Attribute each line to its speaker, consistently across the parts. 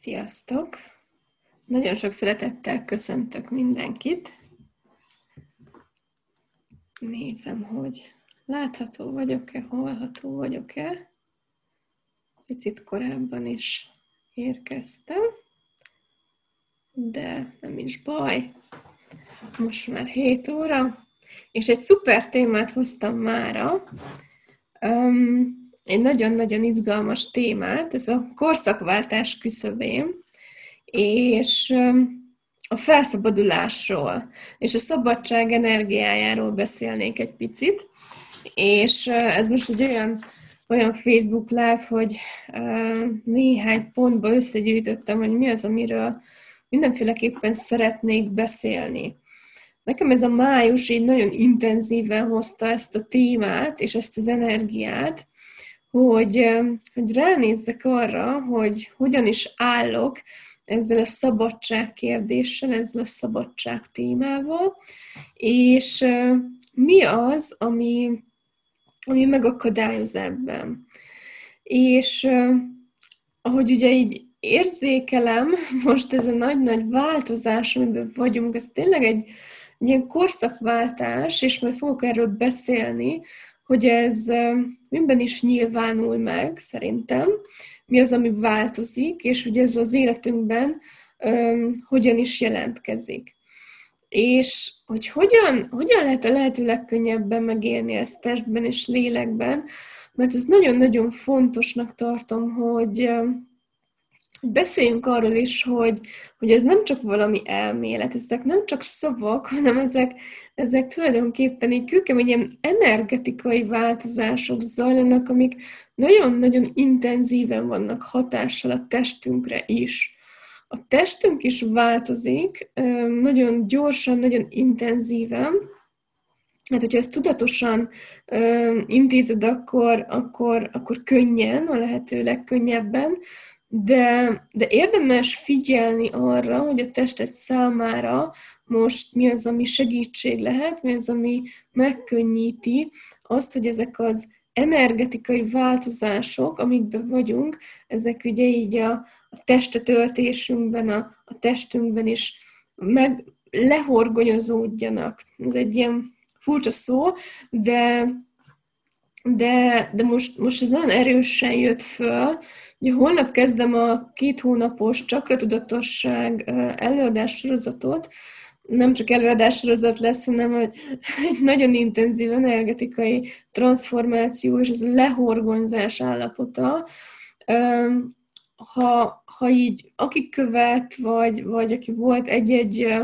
Speaker 1: Sziasztok! Nagyon sok szeretettel köszöntök mindenkit. Nézem, hogy látható vagyok-e, hallható vagyok-e. Picit korábban is érkeztem, de nem is baj. Most már 7 óra, és egy szuper témát hoztam mára. Um, egy nagyon-nagyon izgalmas témát, ez a korszakváltás küszöbén, és a felszabadulásról és a szabadság energiájáról beszélnék egy picit, és ez most egy olyan, olyan Facebook live, hogy néhány pontba összegyűjtöttem, hogy mi az, amiről mindenféleképpen szeretnék beszélni. Nekem ez a május így nagyon intenzíven hozta ezt a témát és ezt az energiát, hogy, hogy ránézzek arra, hogy hogyan is állok ezzel a szabadság kérdéssel, ezzel a szabadság témával, és mi az, ami, ami megakadályoz ebben. És ahogy ugye így érzékelem, most ez a nagy-nagy változás, amiben vagyunk, ez tényleg egy, egy ilyen korszakváltás, és majd fogok erről beszélni, hogy ez minden is nyilvánul meg, szerintem, mi az, ami változik, és hogy ez az életünkben um, hogyan is jelentkezik. És hogy hogyan, hogyan lehet a lehető legkönnyebben megélni ezt testben és lélekben, mert ez nagyon-nagyon fontosnak tartom, hogy beszéljünk arról is, hogy, hogy ez nem csak valami elmélet, ezek nem csak szavak, hanem ezek, ezek tulajdonképpen így kőkeményen energetikai változások zajlanak, amik nagyon-nagyon intenzíven vannak hatással a testünkre is. A testünk is változik nagyon gyorsan, nagyon intenzíven, Hát, hogyha ezt tudatosan intézed, akkor, akkor, akkor könnyen, a lehető legkönnyebben, de, de érdemes figyelni arra, hogy a tested számára most mi az, ami segítség lehet, mi az, ami megkönnyíti azt, hogy ezek az energetikai változások, amikben vagyunk, ezek ugye így a, a testetöltésünkben, a, a testünkben is meg lehorgonyozódjanak. Ez egy ilyen furcsa szó, de, de, de most, most ez nagyon erősen jött föl, Ugye holnap kezdem a két hónapos tudatosság előadás sorozatot, nem csak előadás sorozat lesz, hanem egy, nagyon intenzív energetikai transformáció és ez a lehorgonyzás állapota ha, ha így aki követ, vagy, vagy aki volt egy-egy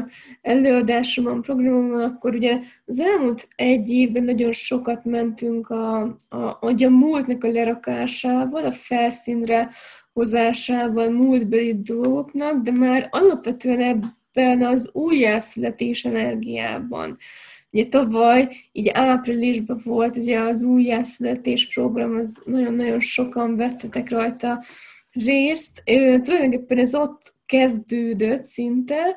Speaker 1: előadásomon, programomon, akkor ugye az elmúlt egy évben nagyon sokat mentünk a, a, a, a múltnak a lerakásával, a felszínre hozásával, múltbeli dolgoknak, de már alapvetően ebben az újjászületés energiában. Ugye tavaly, így áprilisban volt ugye az újjászületés program, az nagyon-nagyon sokan vettetek rajta részt. Tulajdonképpen ez ott kezdődött szinte,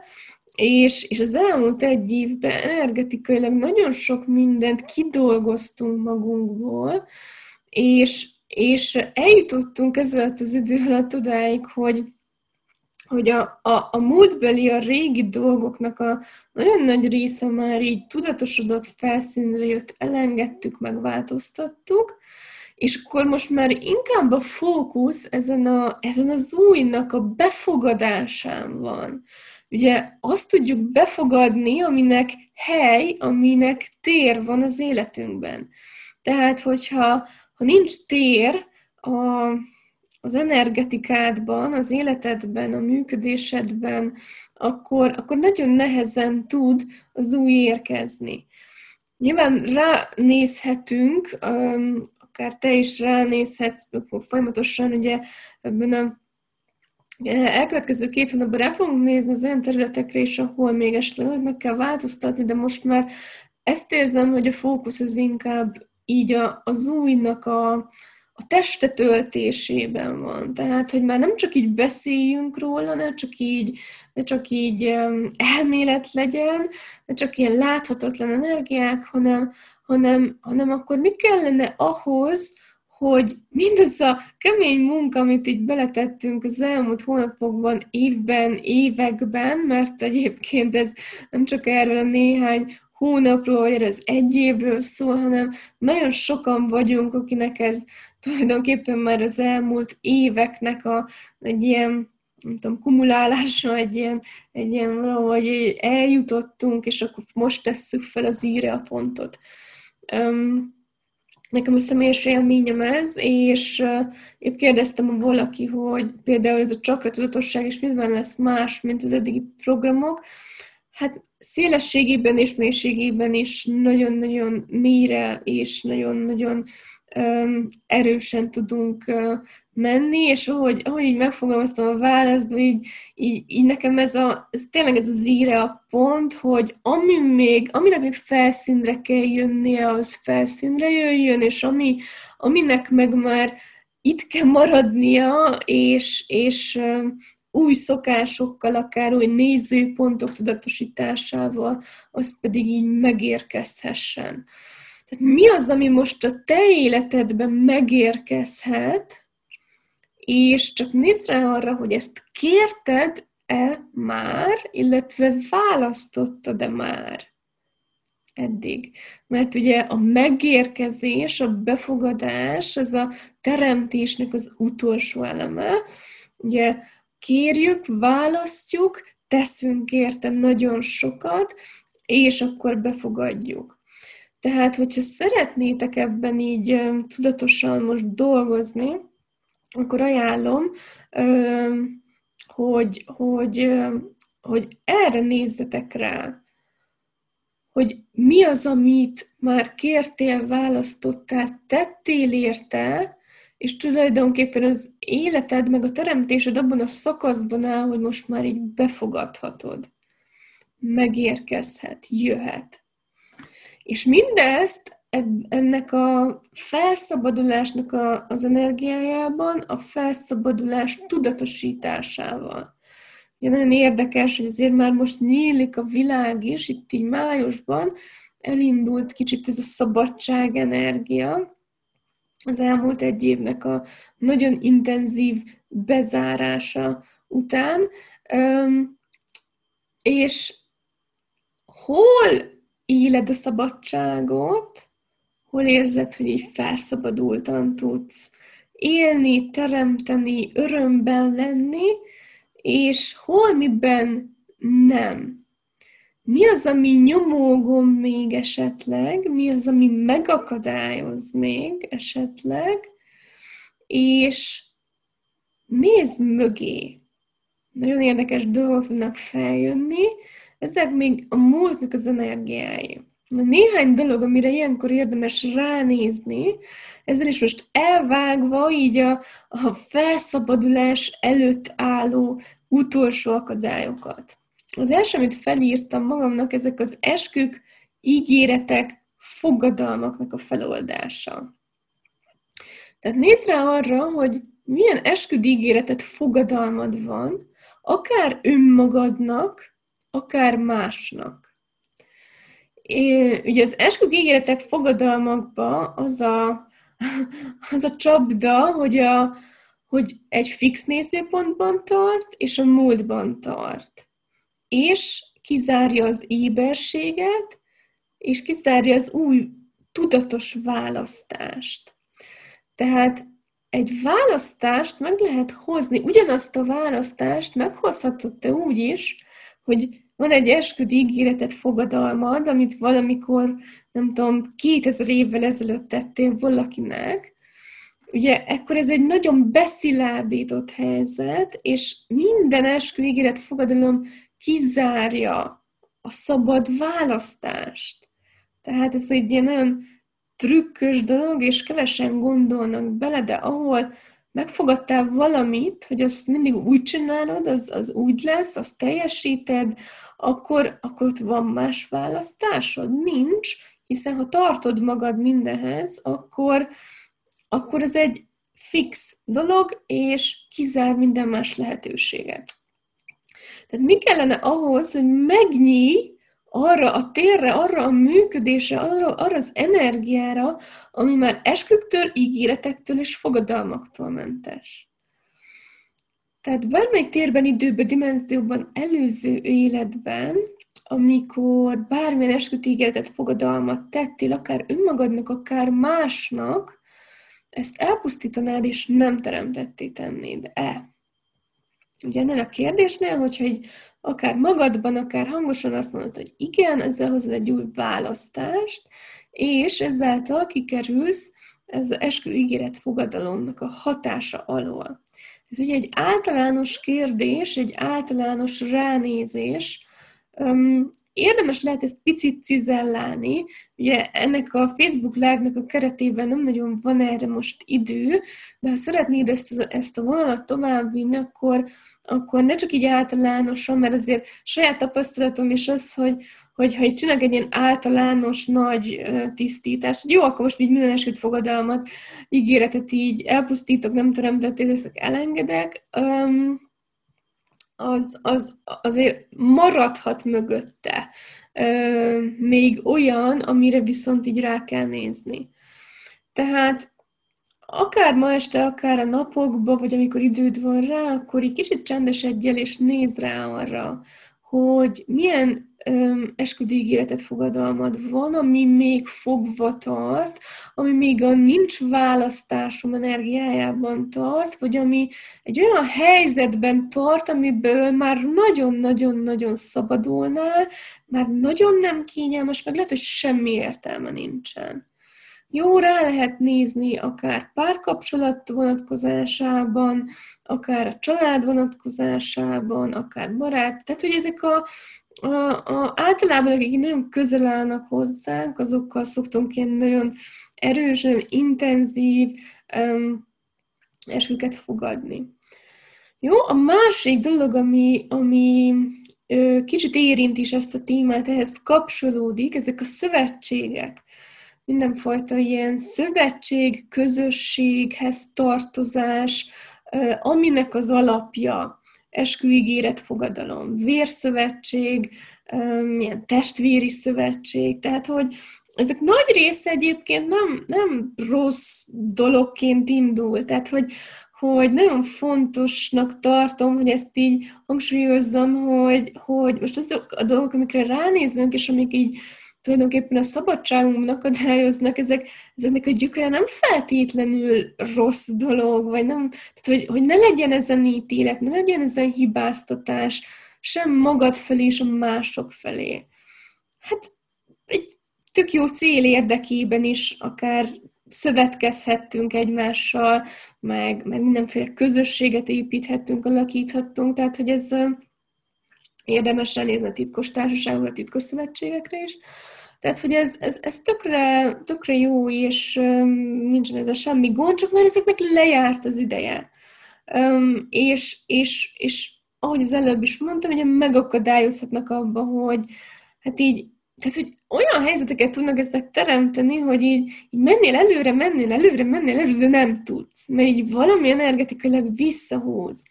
Speaker 1: és, és az elmúlt egy évben energetikailag nagyon sok mindent kidolgoztunk magunkból, és, és eljutottunk ezzel az idő alatt odáig, hogy, hogy a, a, a múltbeli, a régi dolgoknak a nagyon nagy része már így tudatosodott felszínre jött, elengedtük, megváltoztattuk, és akkor most már inkább a fókusz ezen, a, ezen az újnak a befogadásán van. Ugye azt tudjuk befogadni, aminek hely, aminek tér van az életünkben. Tehát, hogyha ha nincs tér a, az energetikádban, az életedben, a működésedben, akkor, akkor nagyon nehezen tud az új érkezni. Nyilván ránézhetünk akár te is ránézhetsz folyamatosan, ugye ebben a elkövetkező két hónapban rá fogunk nézni az olyan területekre is, ahol még esetleg meg kell változtatni, de most már ezt érzem, hogy a fókusz az inkább így a, az újnak a, a testetöltésében van. Tehát, hogy már nem csak így beszéljünk róla, ne csak így, ne csak így elmélet legyen, ne csak ilyen láthatatlan energiák, hanem, hanem, hanem akkor mi kellene ahhoz, hogy mindaz a kemény munka, amit így beletettünk az elmúlt hónapokban, évben, években, mert egyébként ez nem csak erről a néhány hónapról, vagy az egy évről szól, hanem nagyon sokan vagyunk, akinek ez tulajdonképpen már az elmúlt éveknek a, egy ilyen nem tudom, kumulálása, egy ilyen, egy ilyen valahogy eljutottunk, és akkor most tesszük fel az íre a pontot. Um, nekem a személyes élményem ez, és épp kérdeztem valaki, hogy például ez a csakra tudatosság is miben lesz más, mint az eddigi programok. Hát szélességében és mélységében is nagyon-nagyon mélyre és nagyon-nagyon erősen tudunk menni, és ahogy, ahogy így megfogalmaztam a válaszba, így, így, így nekem ez, a, ez tényleg ez az íre a pont, hogy ami még, aminek még felszínre kell jönnie, az felszínre jöjjön, és ami, aminek meg már itt kell maradnia, és, és új szokásokkal, akár új nézőpontok tudatosításával, az pedig így megérkezhessen. Tehát mi az, ami most a te életedben megérkezhet, és csak nézd rá arra, hogy ezt kérted-e már, illetve választottad-e már eddig. Mert ugye a megérkezés, a befogadás, ez a teremtésnek az utolsó eleme. Ugye kérjük, választjuk, teszünk érte nagyon sokat, és akkor befogadjuk. Tehát, hogyha szeretnétek ebben így tudatosan most dolgozni, akkor ajánlom, hogy, hogy, hogy erre nézzetek rá, hogy mi az, amit már kértél, választottál, tettél érte, és tulajdonképpen az életed, meg a teremtésed abban a szakaszban áll, hogy most már így befogadhatod. Megérkezhet, jöhet. És mindezt ennek a felszabadulásnak a, az energiájában, a felszabadulás tudatosításával. Ugye nagyon érdekes, hogy azért már most nyílik a világ is, itt így májusban elindult kicsit ez a szabadság energia, az elmúlt egy évnek a nagyon intenzív bezárása után, és hol éled a szabadságot, hol érzed, hogy így felszabadultan tudsz élni, teremteni, örömben lenni, és hol miben nem. Mi az, ami nyomógom még esetleg, mi az, ami megakadályoz még esetleg, és nézd mögé. Nagyon érdekes dolgok tudnak feljönni, ezek még a múltnak az energiái. Na, néhány dolog, amire ilyenkor érdemes ránézni, ezzel is most elvágva így a, a felszabadulás előtt álló utolsó akadályokat. Az első, amit felírtam magamnak, ezek az eskük, ígéretek, fogadalmaknak a feloldása. Tehát nézd rá arra, hogy milyen esküd ígéretet, fogadalmad van, akár önmagadnak, akár másnak. É, ugye az eskük ígéretek fogadalmakba az a, az a csapda, hogy, a, hogy egy fix nézőpontban tart, és a múltban tart. És kizárja az éberséget, és kizárja az új tudatos választást. Tehát egy választást meg lehet hozni, ugyanazt a választást meghozhatod te úgy is, hogy van egy esküd ígéretet fogadalmad, amit valamikor, nem tudom, 2000 évvel ezelőtt tettél valakinek, ugye ekkor ez egy nagyon beszilárdított helyzet, és minden eskü ígéret fogadalom kizárja a szabad választást. Tehát ez egy ilyen nagyon trükkös dolog, és kevesen gondolnak bele, de ahol megfogadtál valamit, hogy azt mindig úgy csinálod, az, az úgy lesz, azt teljesíted, akkor, akkor ott van más választásod? Nincs, hiszen ha tartod magad mindenhez, akkor, akkor ez egy fix dolog, és kizár minden más lehetőséget. Tehát mi kellene ahhoz, hogy megnyíj arra a térre, arra a működésre, arra, arra az energiára, ami már esküktől, ígéretektől és fogadalmaktól mentes. Tehát bármelyik térben, időben, dimenzióban, előző életben, amikor bármilyen esküt ígéretet, fogadalmat tettél, akár önmagadnak, akár másnak, ezt elpusztítanád, és nem teremtetté tennéd-e? Ugye ennél a kérdésnél, hogyha egy akár magadban, akár hangosan azt mondod, hogy igen, ezzel hozod egy új választást, és ezáltal kikerülsz ez az eskü ígéret fogadalomnak a hatása alól. Ez ugye egy általános kérdés, egy általános ránézés, érdemes lehet ezt picit cizellálni. Ugye ennek a Facebook Live-nak a keretében nem nagyon van erre most idő, de ha szeretnéd ezt, ezt a vonalat továbbvinni, akkor, akkor ne csak így általánosan, mert azért saját tapasztalatom is az, hogy, hogy ha így csinálok egy ilyen általános nagy tisztítást, hogy jó, akkor most így minden esküt fogadalmat, ígéretet így elpusztítok, nem teremtettél, ezt elengedek, um, az, az azért maradhat mögötte ö, még olyan, amire viszont így rá kell nézni. Tehát akár ma este, akár a napokban, vagy amikor időd van rá, akkor egy kicsit csendesedjél, és nézd rá arra, hogy milyen esküdígéretet fogadalmad van, ami még fogva tart, ami még a nincs választásom energiájában tart, vagy ami egy olyan helyzetben tart, amiből már nagyon-nagyon-nagyon szabadulnál, már nagyon nem kényelmes, meg lehet, hogy semmi értelme nincsen. Jó, rá lehet nézni akár párkapcsolat vonatkozásában, akár a család vonatkozásában, akár barát. Tehát, hogy ezek a, a, a, általában, akik nagyon közel állnak hozzánk, azokkal szoktunk ilyen nagyon erősen, intenzív um, esküket fogadni. Jó, a másik dolog, ami, ami ö, kicsit érint is ezt a témát, ehhez kapcsolódik, ezek a szövetségek mindenfajta ilyen szövetség, közösséghez tartozás, aminek az alapja esküígéret fogadalom, vérszövetség, ilyen testvéri szövetség, tehát hogy ezek nagy része egyébként nem, nem rossz dologként indul, tehát hogy, hogy nagyon fontosnak tartom, hogy ezt így hangsúlyozzam, hogy, hogy most azok a dolgok, amikre ránézünk, és amik így tulajdonképpen a szabadságunknak akadályoznak, ezek, ezeknek a gyökere nem feltétlenül rossz dolog, vagy nem, tehát hogy, hogy ne legyen ezen ítélet, ne legyen ezen hibáztatás, sem magad felé, sem mások felé. Hát egy tök jó cél érdekében is akár szövetkezhettünk egymással, meg, meg mindenféle közösséget építhettünk, alakíthattunk, tehát hogy ez érdemes ránézni a titkos társaságokra, a titkos szövetségekre is. Tehát, hogy ez, ez, ez tökre, tökre jó, és um, nincsen ezzel semmi gond, csak már ezeknek lejárt az ideje. Um, és, és, és ahogy az előbb is mondtam, hogy megakadályozhatnak abba, hogy hát így, tehát, hogy olyan helyzeteket tudnak ezek teremteni, hogy így, így mennél előre, mennél előre, mennél előre, de nem tudsz, mert így valami energetikailag visszahúz.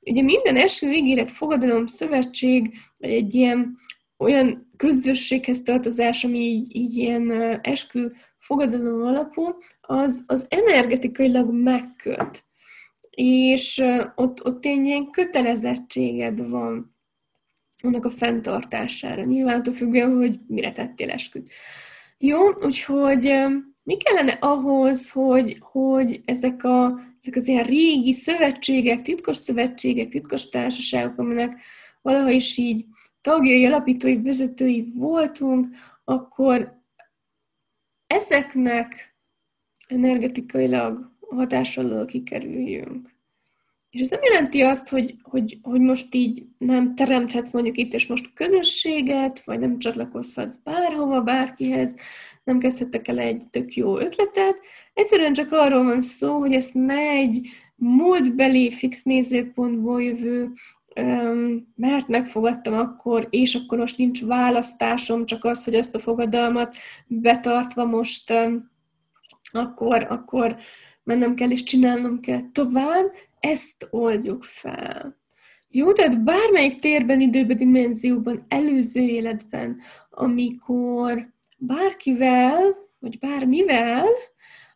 Speaker 1: Ugye minden eskü ígéret, fogadalom, szövetség, vagy egy ilyen olyan közösséghez tartozás, ami így, így ilyen eskü fogadalom alapú, az, az energetikailag megköt. És ott, ott egy ilyen kötelezettséged van annak a fenntartására. Nyilván attól függően, hogy mire tettél esküt. Jó, úgyhogy mi kellene ahhoz, hogy, hogy ezek, a, ezek az ilyen régi szövetségek, titkos szövetségek, titkos társaságok, aminek valaha is így tagjai, alapítói, vezetői voltunk, akkor ezeknek energetikailag hatás alól kikerüljünk. És ez nem jelenti azt, hogy, hogy, hogy most így nem teremthetsz mondjuk itt és most közösséget, vagy nem csatlakozhatsz bárhova, bárkihez, nem kezdhettek el egy tök jó ötletet. Egyszerűen csak arról van szó, hogy ezt ne egy múltbeli fix nézőpontból jövő mert megfogadtam akkor, és akkor most nincs választásom, csak az, hogy ezt a fogadalmat betartva most akkor, akkor mennem kell és csinálnom kell tovább, ezt oldjuk fel. Jó, tehát bármelyik térben, időben, dimenzióban, előző életben, amikor bárkivel, vagy bármivel,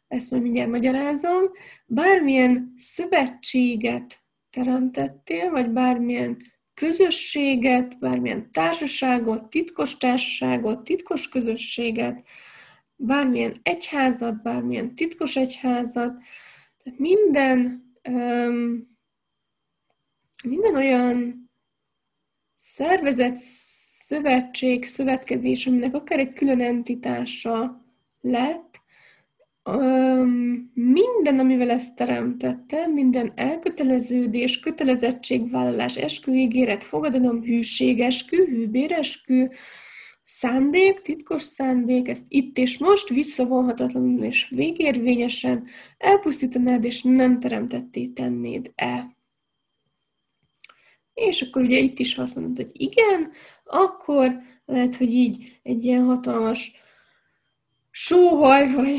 Speaker 1: ezt majd mindjárt magyarázom, bármilyen szövetséget teremtettél, vagy bármilyen közösséget, bármilyen társaságot, titkos társaságot, titkos közösséget, bármilyen egyházat, bármilyen titkos egyházat, tehát minden, um, minden olyan szervezet, szövetség, szövetkezés, aminek akár egy külön entitása lett, minden, amivel ezt teremtette, minden elköteleződés, kötelezettségvállalás, esküígéret, fogadalom, hűség, eskü, hűbéreskü, szándék, titkos szándék, ezt itt és most visszavonhatatlanul és végérvényesen elpusztítanád, és nem teremtetté tennéd-e. És akkor ugye itt is, azt mondod, hogy igen, akkor lehet, hogy így egy ilyen hatalmas sóhaj, vagy,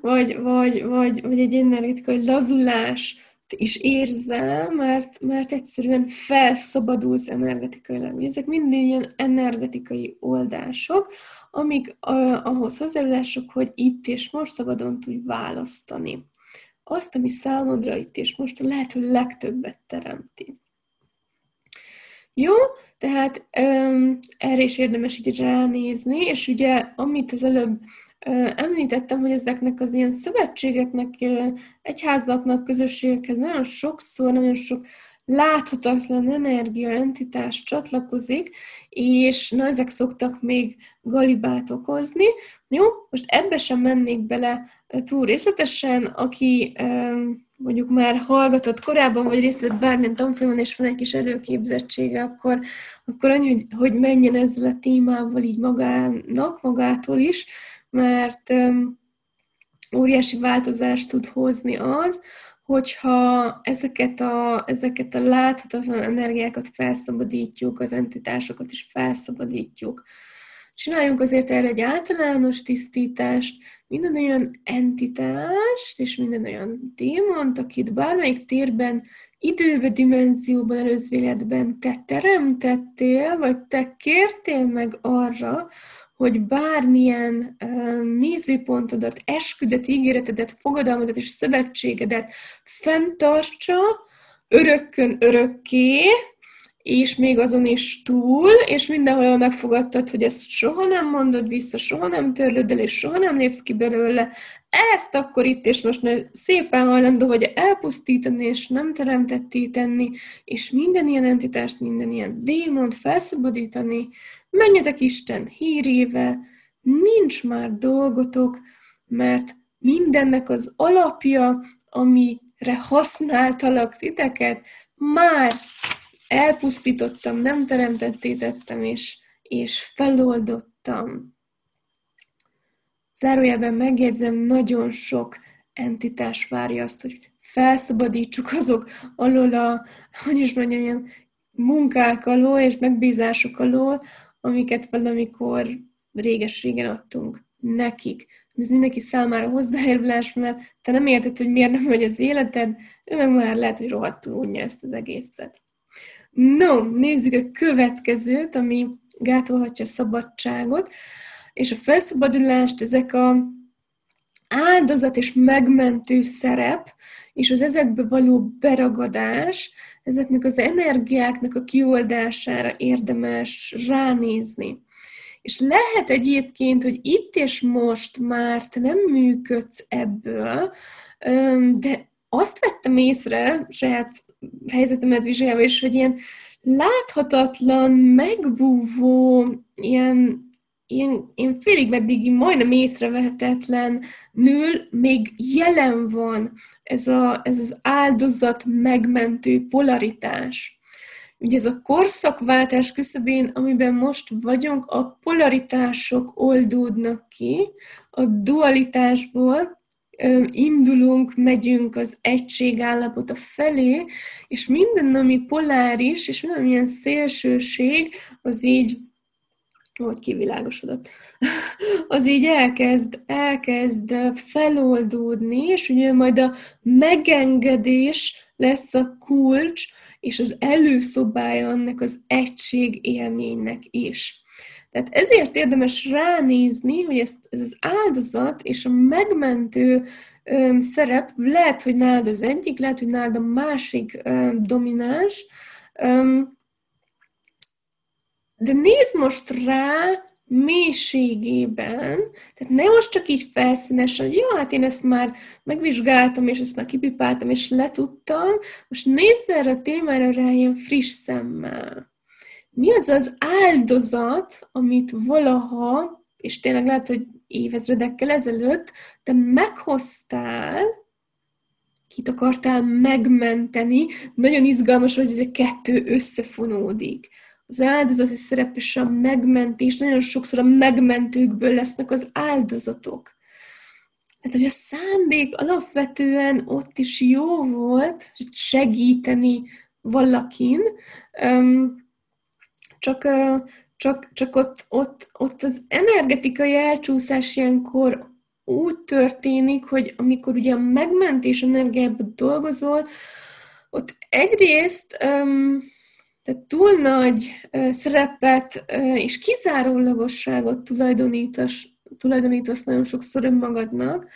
Speaker 1: vagy, vagy, vagy, vagy egy energetikai lazulás is érzel, mert, mert egyszerűen felszabadulsz energetikailag. Ezek mind ilyen energetikai oldások, amik ahhoz hozzájárulások, hogy itt és most szabadon tudj választani. Azt, ami számodra itt és most a lehető legtöbbet teremti. Jó, tehát um, erre is érdemes így ránézni, és ugye, amit az előbb Említettem, hogy ezeknek az ilyen szövetségeknek, egyházaknak, közösségekhez nagyon sokszor, nagyon sok láthatatlan energia, entitás csatlakozik, és na, ezek szoktak még galibát okozni. Jó, most ebbe sem mennék bele túl részletesen, aki mondjuk már hallgatott korábban, vagy részt vett bármilyen tanfolyamon, és van egy kis előképzettsége, akkor, akkor annyi, hogy, hogy menjen ezzel a témával így magának, magától is, mert óriási változást tud hozni az, hogyha ezeket a, ezeket a láthatatlan energiákat felszabadítjuk, az entitásokat is felszabadítjuk. Csináljunk azért erre egy általános tisztítást, minden olyan entitást és minden olyan démont, akit bármelyik térben, időben, dimenzióban, előzvéletben te teremtettél, vagy te kértél meg arra, hogy bármilyen nézőpontodat, esküdet, ígéretedet, fogadalmadat és szövetségedet fenntartsa örökkön örökké, és még azon is túl, és mindenhol megfogadtad, hogy ezt soha nem mondod vissza, soha nem törlöd el, és soha nem lépsz ki belőle, ezt akkor itt és most szépen hajlandó vagy elpusztítani, és nem teremtetté tenni, és minden ilyen entitást, minden ilyen démont felszabadítani, menjetek Isten hírével, nincs már dolgotok, mert mindennek az alapja, amire használtalak titeket, már elpusztítottam, nem teremtettétettem, és, és feloldottam. Zárójelben megjegyzem, nagyon sok entitás várja azt, hogy felszabadítsuk azok alól a, hogy is mondjam, ilyen munkák alól és megbízások alól, amiket valamikor réges-régen adtunk nekik. Ez mindenki számára hozzájárulás, mert te nem érted, hogy miért nem vagy az életed, ő meg már lehet, hogy rohadtul unja ezt az egészet. No, nézzük a következőt, ami gátolhatja a szabadságot, és a felszabadulást ezek a áldozat és megmentő szerep, és az ezekbe való beragadás, ezeknek az energiáknak a kioldására érdemes ránézni. És lehet egyébként, hogy itt és most már te nem működsz ebből, de azt vettem észre saját helyzetemet vizsgálva is, hogy ilyen láthatatlan, megbúvó, ilyen, ilyen, ilyen félig meddig majdnem észrevehetetlen nől még jelen van ez, a, ez az áldozat megmentő polaritás. Ugye ez a korszakváltás küszöbén, amiben most vagyunk, a polaritások oldódnak ki, a dualitásból, indulunk, megyünk az egység állapota felé, és minden, ami poláris, és minden, ilyen szélsőség, az így, hogy kivilágosodott, az így elkezd, elkezd feloldódni, és ugye majd a megengedés lesz a kulcs, és az előszobája annak az egység élménynek is. Tehát ezért érdemes ránézni, hogy ez, ez az áldozat és a megmentő ö, szerep lehet, hogy nálad az egyik, lehet, hogy nálad a másik ö, domináns, ö, de nézd most rá mélységében, tehát ne most csak így felszínes, hogy jó, hát én ezt már megvizsgáltam, és ezt már kipipáltam, és letudtam, most nézz erre a témára rá ilyen friss szemmel. Mi az az áldozat, amit valaha, és tényleg lehet, hogy évezredekkel ezelőtt, te meghoztál, kit akartál megmenteni, nagyon izgalmas, hogy ez a kettő összefonódik az áldozati szerep és a megmentés, nagyon sokszor a megmentőkből lesznek az áldozatok. Hát, hogy a szándék alapvetően ott is jó volt, segíteni valakin, csak, csak, csak ott, ott, ott az energetikai elcsúszás ilyenkor úgy történik, hogy amikor ugye a megmentés energiában dolgozol, ott egyrészt tehát túl nagy szerepet és kizárólagosságot tulajdonítasz, tulajdonítasz nagyon sokszor önmagadnak,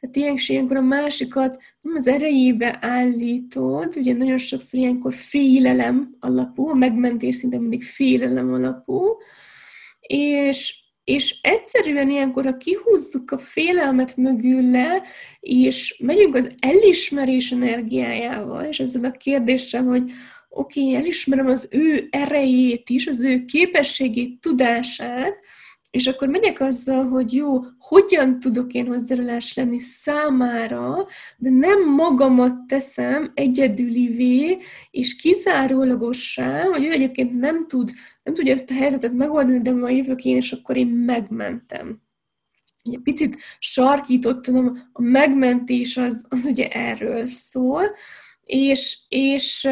Speaker 1: tehát ilyen, ilyenkor a másikat nem az erejébe állítod, ugye nagyon sokszor ilyenkor félelem alapú, a megmentés szinte mindig félelem alapú, és, és egyszerűen ilyenkor, ha kihúzzuk a félelmet mögül le, és megyünk az elismerés energiájával, és ezzel a kérdéssel, hogy oké, okay, elismerem az ő erejét is, az ő képességét, tudását, és akkor megyek azzal, hogy jó, hogyan tudok én hozzájárulás lenni számára, de nem magamat teszem egyedülivé és kizárólagossá, hogy ő egyébként nem tud, nem tudja ezt a helyzetet megoldani, de ma jövök én, és akkor én megmentem. Ugye picit sarkítottam, a megmentés az, az ugye erről szól, és, és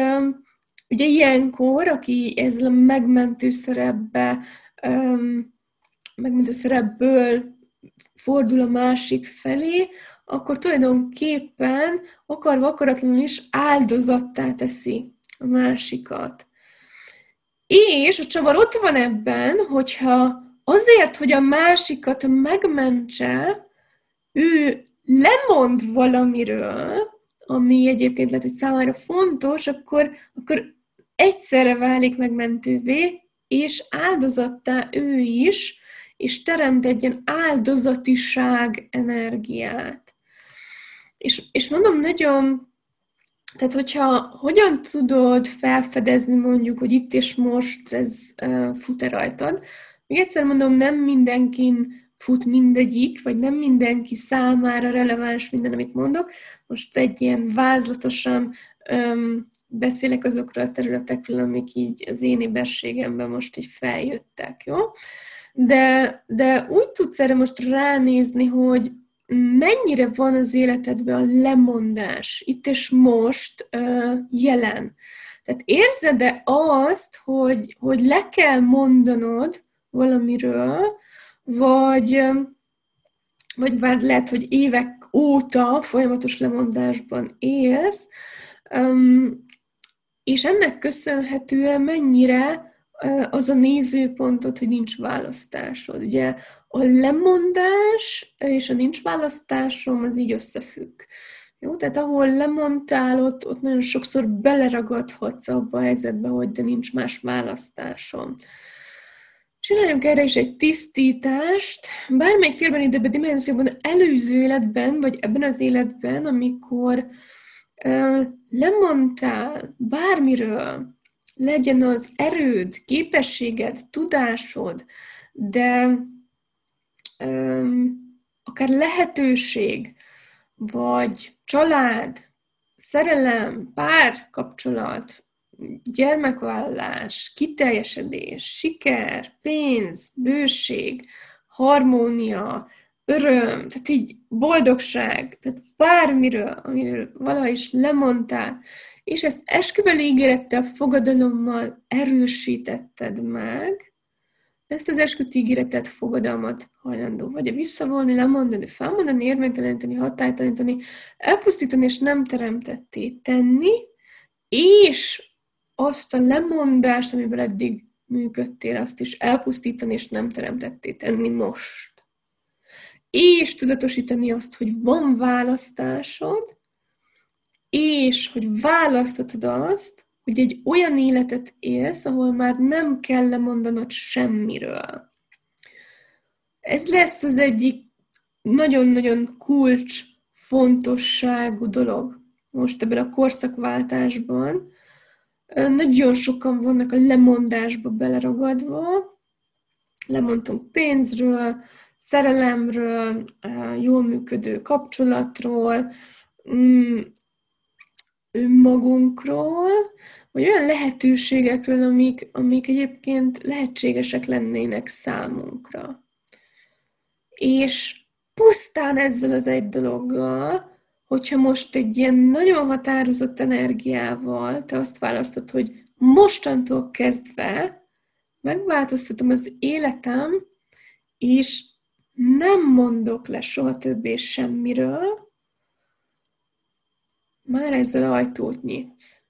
Speaker 1: Ugye ilyenkor, aki ezzel a megmentő szerepbe, um, megmentő szerepből fordul a másik felé, akkor tulajdonképpen akarva akaratlanul is áldozattá teszi a másikat. És a csavar ott van ebben, hogyha azért, hogy a másikat megmentse, ő lemond valamiről, ami egyébként lehet, hogy számára fontos, akkor, akkor egyszerre válik megmentővé, és áldozattá ő is, és teremt egy ilyen áldozatiság energiát. És, és mondom, nagyon, tehát hogyha hogyan tudod felfedezni mondjuk, hogy itt és most ez fut-e rajtad, még egyszer mondom, nem mindenkin fut mindegyik, vagy nem mindenki számára releváns minden, amit mondok. Most egy ilyen vázlatosan beszélek azokról a területekről, amik így az én éberségemben most így feljöttek, jó? De, de úgy tudsz erre most ránézni, hogy mennyire van az életedben a lemondás itt és most jelen. Tehát érzed-e azt, hogy, hogy le kell mondanod valamiről, vagy, vagy már lehet, hogy évek óta folyamatos lemondásban élsz, és ennek köszönhetően mennyire az a nézőpontot, hogy nincs választásod. Ugye a lemondás és a nincs választásom az így összefügg. Jó, tehát ahol lemondtál, ott, ott nagyon sokszor beleragadhatsz abba a helyzetbe, hogy de nincs más választásom. Csináljunk erre is egy tisztítást, bármelyik térben, időben, dimenzióban, előző életben, vagy ebben az életben, amikor lemondtál bármiről, legyen az erőd, képességed, tudásod, de um, akár lehetőség, vagy család, szerelem, párkapcsolat, gyermekvállás, kiteljesedés, siker, pénz, bőség, harmónia, öröm, tehát így boldogság, tehát bármiről, amiről valaha is lemondtál, és ezt esküveli ígérettel, fogadalommal erősítetted meg, ezt az esküt ígéretet, fogadalmat hajlandó vagy a visszavonni, lemondani, felmondani, érvényteleníteni, hatálytalanítani, elpusztítani és nem teremtetté tenni, és azt a lemondást, amivel eddig működtél, azt is elpusztítani, és nem teremtetté tenni most. És tudatosítani azt, hogy van választásod, és hogy választatod azt, hogy egy olyan életet élsz, ahol már nem kell lemondanod semmiről. Ez lesz az egyik nagyon-nagyon kulcs fontosságú dolog most ebben a korszakváltásban. Nagyon sokan vannak a lemondásba beleragadva, lemondtunk pénzről, szerelemről, jól működő kapcsolatról, mm, önmagunkról, vagy olyan lehetőségekről, amik, amik egyébként lehetségesek lennének számunkra. És pusztán ezzel az egy dologgal, hogyha most egy ilyen nagyon határozott energiával te azt választod, hogy mostantól kezdve megváltoztatom az életem, és nem mondok le soha többé semmiről, már ezzel ajtót nyitsz.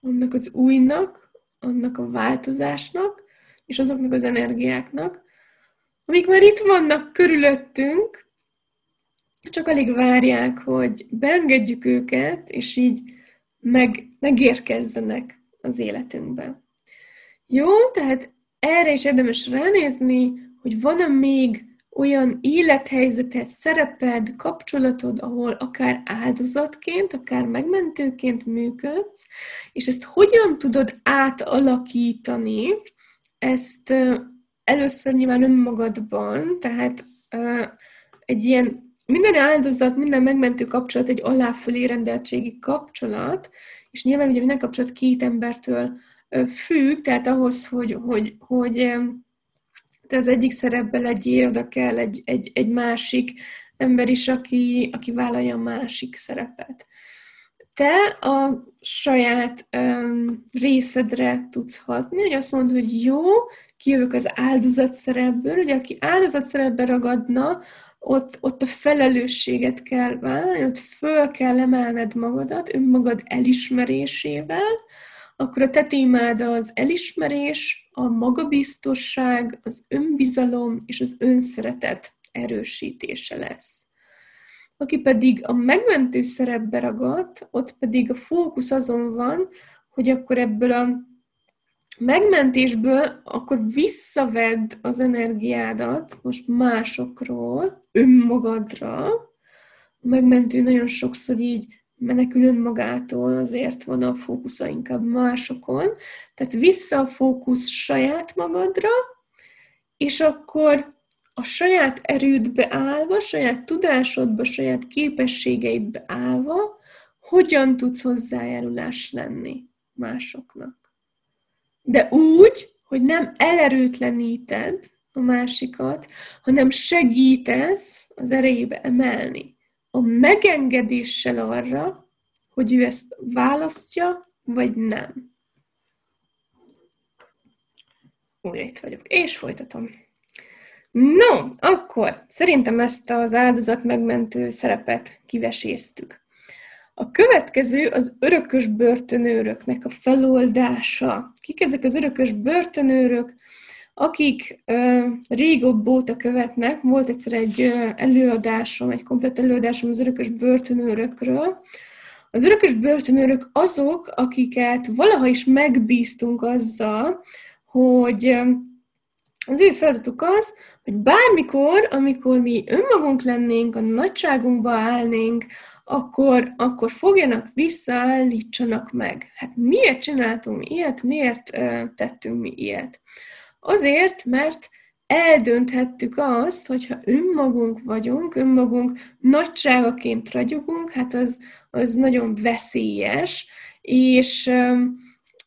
Speaker 1: Annak az újnak, annak a változásnak, és azoknak az energiáknak, amik már itt vannak körülöttünk, csak alig várják, hogy beengedjük őket, és így meg, megérkezzenek az életünkbe. Jó, tehát erre is érdemes ránézni, hogy van-e még olyan élethelyzeted, szereped, kapcsolatod, ahol akár áldozatként, akár megmentőként működsz, és ezt hogyan tudod átalakítani, ezt először nyilván önmagadban, tehát egy ilyen minden áldozat, minden megmentő kapcsolat egy aláfölé rendeltségi kapcsolat, és nyilván ugye minden kapcsolat két embertől függ, tehát ahhoz, hogy, hogy, hogy te az egyik szerepbe legyél, oda kell egy, egy, egy másik ember is, aki, aki vállalja a másik szerepet. Te a saját um, részedre tudsz hatni, hogy azt mondod, hogy jó, kijövök az áldozat szerepből, ugye aki áldozat szerepbe ragadna, ott, ott a felelősséget kell vállalni, ott föl kell emelned magadat önmagad elismerésével, akkor a te témád az elismerés, a magabiztosság, az önbizalom és az önszeretet erősítése lesz. Aki pedig a megmentő szerepbe ragadt, ott pedig a fókusz azon van, hogy akkor ebből a megmentésből akkor visszavedd az energiádat most másokról, önmagadra. A megmentő nagyon sokszor így menekül önmagától, azért van a fókusza inkább másokon. Tehát vissza a fókusz saját magadra, és akkor a saját erődbe állva, saját tudásodba, saját képességeidbe állva, hogyan tudsz hozzájárulás lenni másoknak. De úgy, hogy nem elerőtleníted a másikat, hanem segítesz az erejébe emelni. A megengedéssel arra, hogy ő ezt választja, vagy nem. Újra itt vagyok, és folytatom. No, akkor szerintem ezt az áldozat megmentő szerepet kiveséztük. A következő az örökös börtönőröknek a feloldása. Kik ezek az örökös börtönőrök? Akik ö, régóbb óta követnek, volt egyszer egy előadásom, egy komplet előadásom az örökös börtönőrökről. Az örökös börtönőrök azok, akiket valaha is megbíztunk azzal, hogy az ő feladatuk az, hogy bármikor, amikor mi önmagunk lennénk, a nagyságunkba állnénk, akkor, akkor fogjanak, visszaállítsanak meg. Hát miért csináltunk ilyet, miért tettünk mi ilyet? Azért, mert eldönthettük azt, hogyha önmagunk vagyunk, önmagunk nagyságaként ragyogunk, hát az, az nagyon veszélyes, és,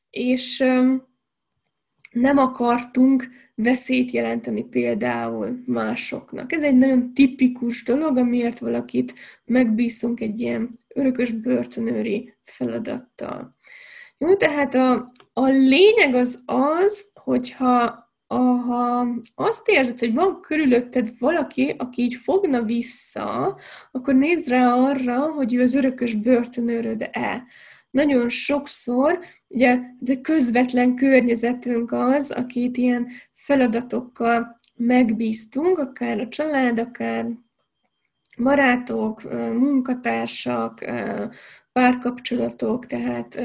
Speaker 1: és nem akartunk veszélyt jelenteni például másoknak. Ez egy nagyon tipikus dolog, amiért valakit megbízunk egy ilyen örökös börtönőri feladattal. Jó, tehát a, a lényeg az az, hogyha ha azt érzed, hogy van körülötted valaki, aki így fogna vissza, akkor nézd rá arra, hogy ő az örökös börtönőröd-e. nagyon sokszor, ugye a közvetlen környezetünk az, akit ilyen feladatokkal megbíztunk, akár a család, akár barátok, munkatársak, párkapcsolatok, tehát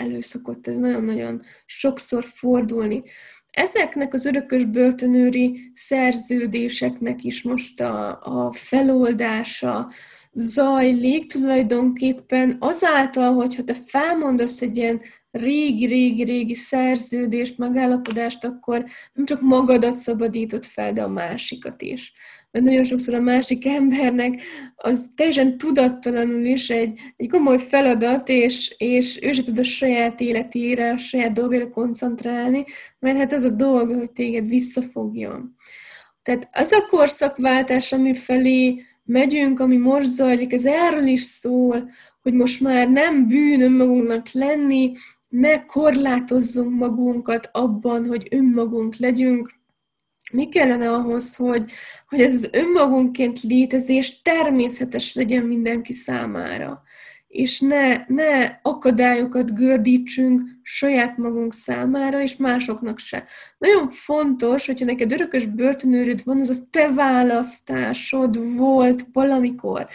Speaker 1: előszokott ez nagyon-nagyon sokszor fordulni. Ezeknek az örökös börtönőri szerződéseknek is most a, a feloldása zajlik. Tulajdonképpen azáltal, hogyha te felmondasz egy ilyen régi-régi-régi szerződést, megállapodást, akkor nem csak magadat szabadítod fel, de a másikat is mert nagyon sokszor a másik embernek az teljesen tudattalanul is egy, egy komoly feladat, és, és ő se tud a saját életére, a saját dolgára koncentrálni, mert hát az a dolga, hogy téged visszafogjon. Tehát az a korszakváltás, ami felé megyünk, ami most zajlik, ez erről is szól, hogy most már nem bűn önmagunknak lenni, ne korlátozzunk magunkat abban, hogy önmagunk legyünk, mi kellene ahhoz, hogy, hogy ez az önmagunkként létezés természetes legyen mindenki számára, és ne, ne akadályokat gördítsünk saját magunk számára, és másoknak se. Nagyon fontos, hogyha neked örökös börtönőröd van, az a te választásod volt valamikor.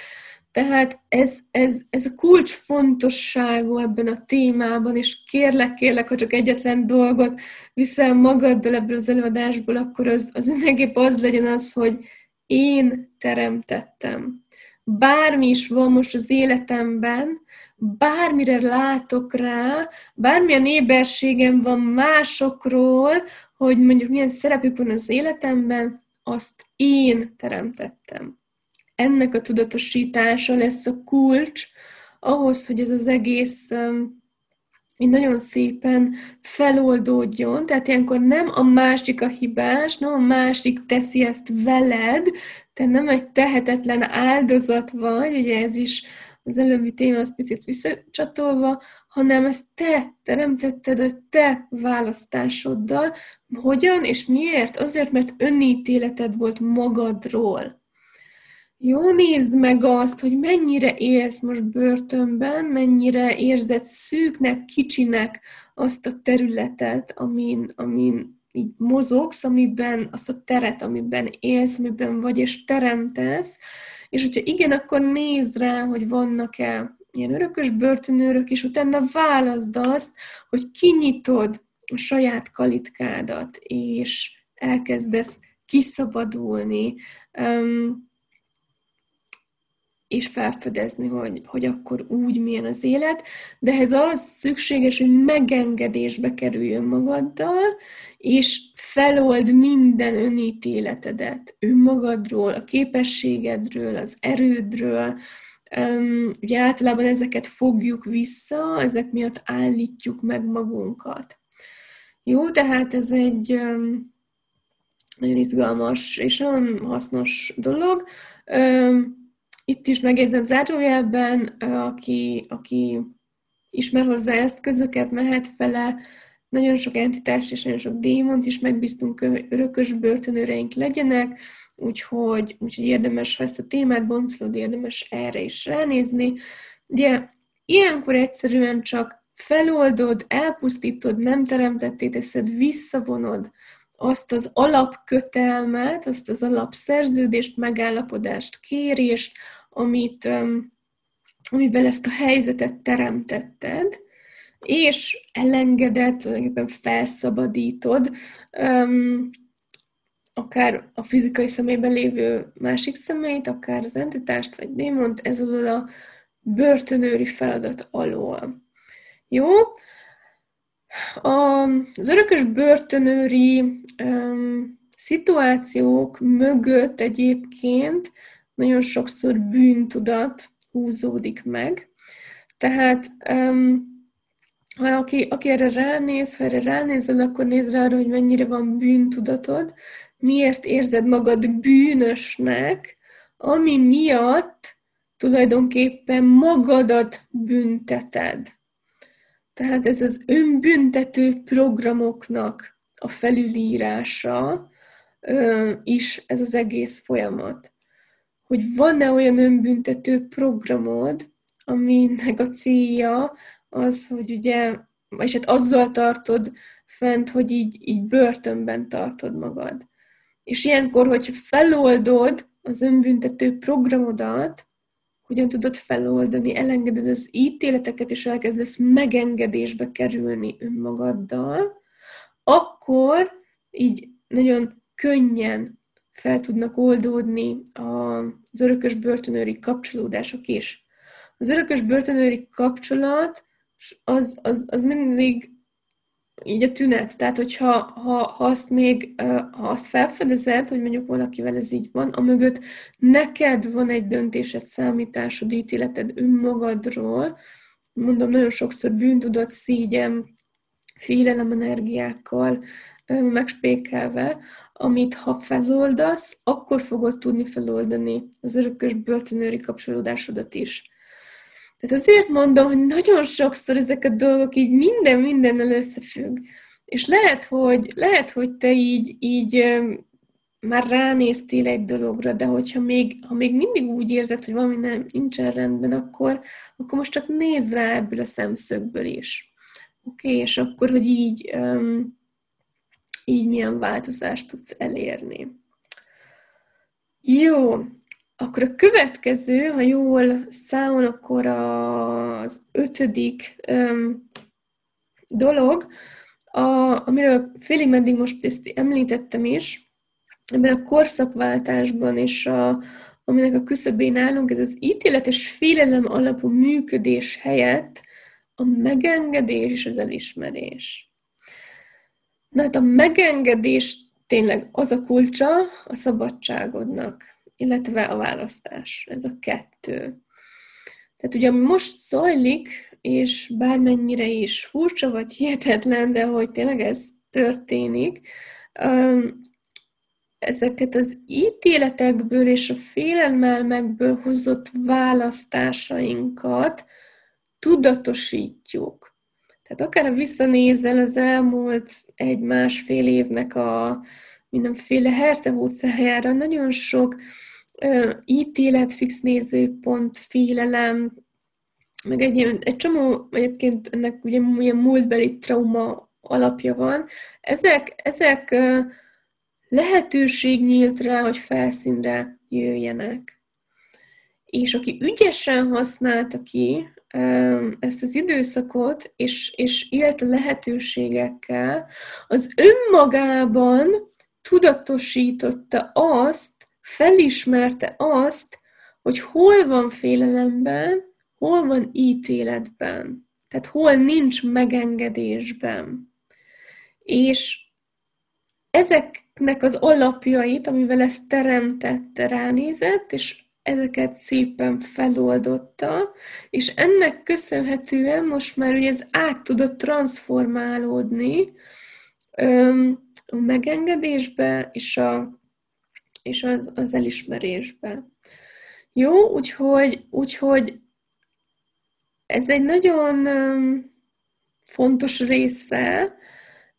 Speaker 1: Tehát ez, ez, ez a kulcsfontosságú ebben a témában, és kérlek, kérlek, ha csak egyetlen dolgot viszel magaddal ebből az előadásból, akkor az, az mindenképp az legyen az, hogy én teremtettem. Bármi is van most az életemben, bármire látok rá, bármilyen éberségem van másokról, hogy mondjuk milyen szerepük van az életemben, azt én teremtettem ennek a tudatosítása lesz a kulcs ahhoz, hogy ez az egész így nagyon szépen feloldódjon, tehát ilyenkor nem a másik a hibás, nem a másik teszi ezt veled, te nem egy tehetetlen áldozat vagy, ugye ez is az előbbi téma az picit visszacsatolva, hanem ezt te teremtetted a te választásoddal. Hogyan és miért? Azért, mert önítéleted volt magadról. Jó, nézd meg azt, hogy mennyire élsz most börtönben, mennyire érzed szűknek, kicsinek azt a területet, amin, amin így mozogsz, amiben, azt a teret, amiben élsz, amiben vagy, és teremtesz, és hogyha igen, akkor nézd rá, hogy vannak-e ilyen örökös börtönőrök, és utána válaszd azt, hogy kinyitod a saját kalitkádat, és elkezdesz kiszabadulni. Um, és felfedezni, hogy, hogy akkor úgy milyen az élet, de ehhez az szükséges, hogy megengedésbe kerüljön magaddal, és felold minden önítéletedet önmagadról, a képességedről, az erődről, ugye általában ezeket fogjuk vissza, ezek miatt állítjuk meg magunkat. Jó, tehát ez egy nagyon izgalmas és nagyon hasznos dolog. Itt is megjegyzem zárójelben, aki, aki ismer hozzá eszközöket, mehet vele, nagyon sok entitást és nagyon sok démont is megbíztunk, örökös börtönőreink legyenek, úgyhogy, úgyhogy érdemes, ha ezt a témát boncolod, érdemes erre is ránézni. Ugye ilyenkor egyszerűen csak feloldod, elpusztítod, nem teremtetté teszed, visszavonod azt az alapkötelmet, azt az alapszerződést, megállapodást, kérést, amit, amivel ezt a helyzetet teremtetted, és elengedett, tulajdonképpen felszabadítod, akár a fizikai személyben lévő másik személyt, akár az entitást vagy démont, ez alól a börtönőri feladat alól. Jó? Az örökös börtönőri um, szituációk mögött egyébként nagyon sokszor bűntudat húzódik meg. Tehát um, ha aki, aki erre ránéz, ha erre ránézel, akkor néz rá hogy mennyire van bűntudatod, miért érzed magad bűnösnek, ami miatt tulajdonképpen magadat bünteted. Tehát ez az önbüntető programoknak a felülírása is ez az egész folyamat. Hogy van-e olyan önbüntető programod, aminek a célja az, hogy ugye, vagy hát azzal tartod fent, hogy így, így börtönben tartod magad. És ilyenkor, hogyha feloldod az önbüntető programodat, hogyan tudod feloldani, elengeded az ítéleteket, és elkezdesz megengedésbe kerülni önmagaddal, akkor így nagyon könnyen fel tudnak oldódni az örökös börtönőri kapcsolódások is. Az örökös börtönőri kapcsolat az, az, az mindig így a tünet. Tehát, hogyha ha, ha azt még, ha azt felfedezed, hogy mondjuk valakivel ez így van, amögött neked van egy döntésed, számításod, ítéleted önmagadról, mondom, nagyon sokszor bűntudat, szégyen, félelem energiákkal megspékelve, amit ha feloldasz, akkor fogod tudni feloldani az örökös börtönőri kapcsolódásodat is. Tehát azért mondom, hogy nagyon sokszor ezek a dolgok így minden mindennel összefügg. És lehet, hogy, lehet, hogy te így, így már ránéztél egy dologra, de hogyha még, ha még mindig úgy érzed, hogy valami nem, nincsen rendben, akkor, akkor most csak nézd rá ebből a szemszögből is. Oké, okay, és akkor, hogy így, um, így milyen változást tudsz elérni. Jó, akkor a következő, ha jól számol, akkor az ötödik um, dolog, a, amiről félig meddig most ezt említettem is, ebben a korszakváltásban és a, aminek a küszöbén állunk, ez az ítélet és félelem alapú működés helyett a megengedés és az elismerés. Na hát a megengedés tényleg az a kulcsa a szabadságodnak illetve a választás. Ez a kettő. Tehát ugye most zajlik, és bármennyire is furcsa vagy hihetetlen, de hogy tényleg ez történik, ezeket az ítéletekből és a félelmelmekből hozott választásainkat tudatosítjuk. Tehát akár visszanézel az elmúlt egy-másfél évnek a mindenféle hercehúcejára, nagyon sok ítélet, fix nézőpont, félelem, meg egy, egy csomó, egyébként ennek ugye ilyen múltbeli trauma alapja van. Ezek, ezek lehetőség nyílt rá, hogy felszínre jöjjenek. És aki ügyesen használta ki ezt az időszakot, és, és élt a lehetőségekkel, az önmagában tudatosította azt, felismerte azt, hogy hol van félelemben, hol van ítéletben, tehát hol nincs megengedésben. És ezeknek az alapjait, amivel ezt teremtette, ránézett, és ezeket szépen feloldotta, és ennek köszönhetően most már ugye ez át tudott transformálódni a megengedésbe és a és az, az elismerésbe. Jó, úgyhogy, úgyhogy ez egy nagyon fontos része.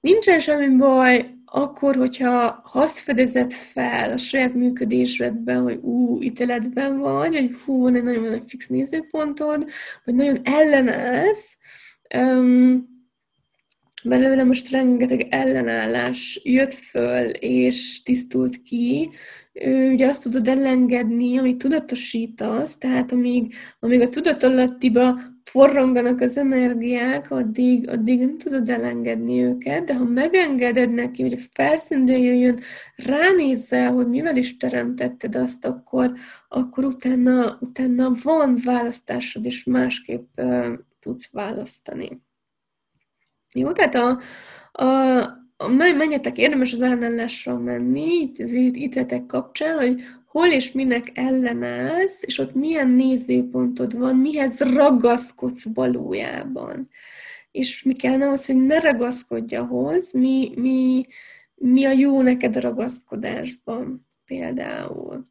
Speaker 1: Nincsen semmi baj akkor, hogyha azt fedezed fel a saját működésedben, hogy ú, ítéletben vagy, vagy fú, van egy nagyon, fix nézőpontod, vagy nagyon ellenállsz, belőle most rengeteg ellenállás jött föl és tisztult ki, ugye azt tudod elengedni, amit tudatosítasz, tehát amíg, amíg a tudatalattiba forronganak az energiák, addig, addig nem tudod elengedni őket, de ha megengeded neki, hogy a felszínre jöjjön, ránézzel, hogy mivel is teremtetted azt, akkor, akkor utána, utána van választásod, és másképp uh, tudsz választani. Jó, tehát a, a, a menjetek, érdemes az ellenállással menni, az ítéletek kapcsán, hogy hol és minek ellenállsz, és ott milyen nézőpontod van, mihez ragaszkodsz valójában. És mi kellene az, hogy ne ragaszkodj ahhoz, mi, mi, mi a jó neked a ragaszkodásban például.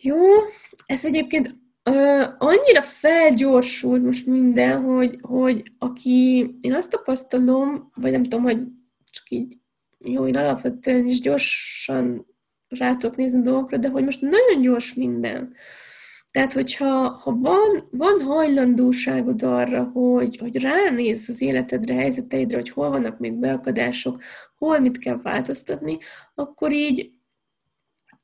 Speaker 1: Jó, ez egyébként annyira felgyorsult most minden, hogy, hogy aki, én azt tapasztalom, vagy nem tudom, hogy csak így, jó, én alapvetően is gyorsan rá tudok nézni dolgokra, de hogy most nagyon gyors minden. Tehát, hogyha ha van, van hajlandóságod arra, hogy, hogy ránézz az életedre, helyzeteidre, hogy hol vannak még beakadások, hol mit kell változtatni, akkor így,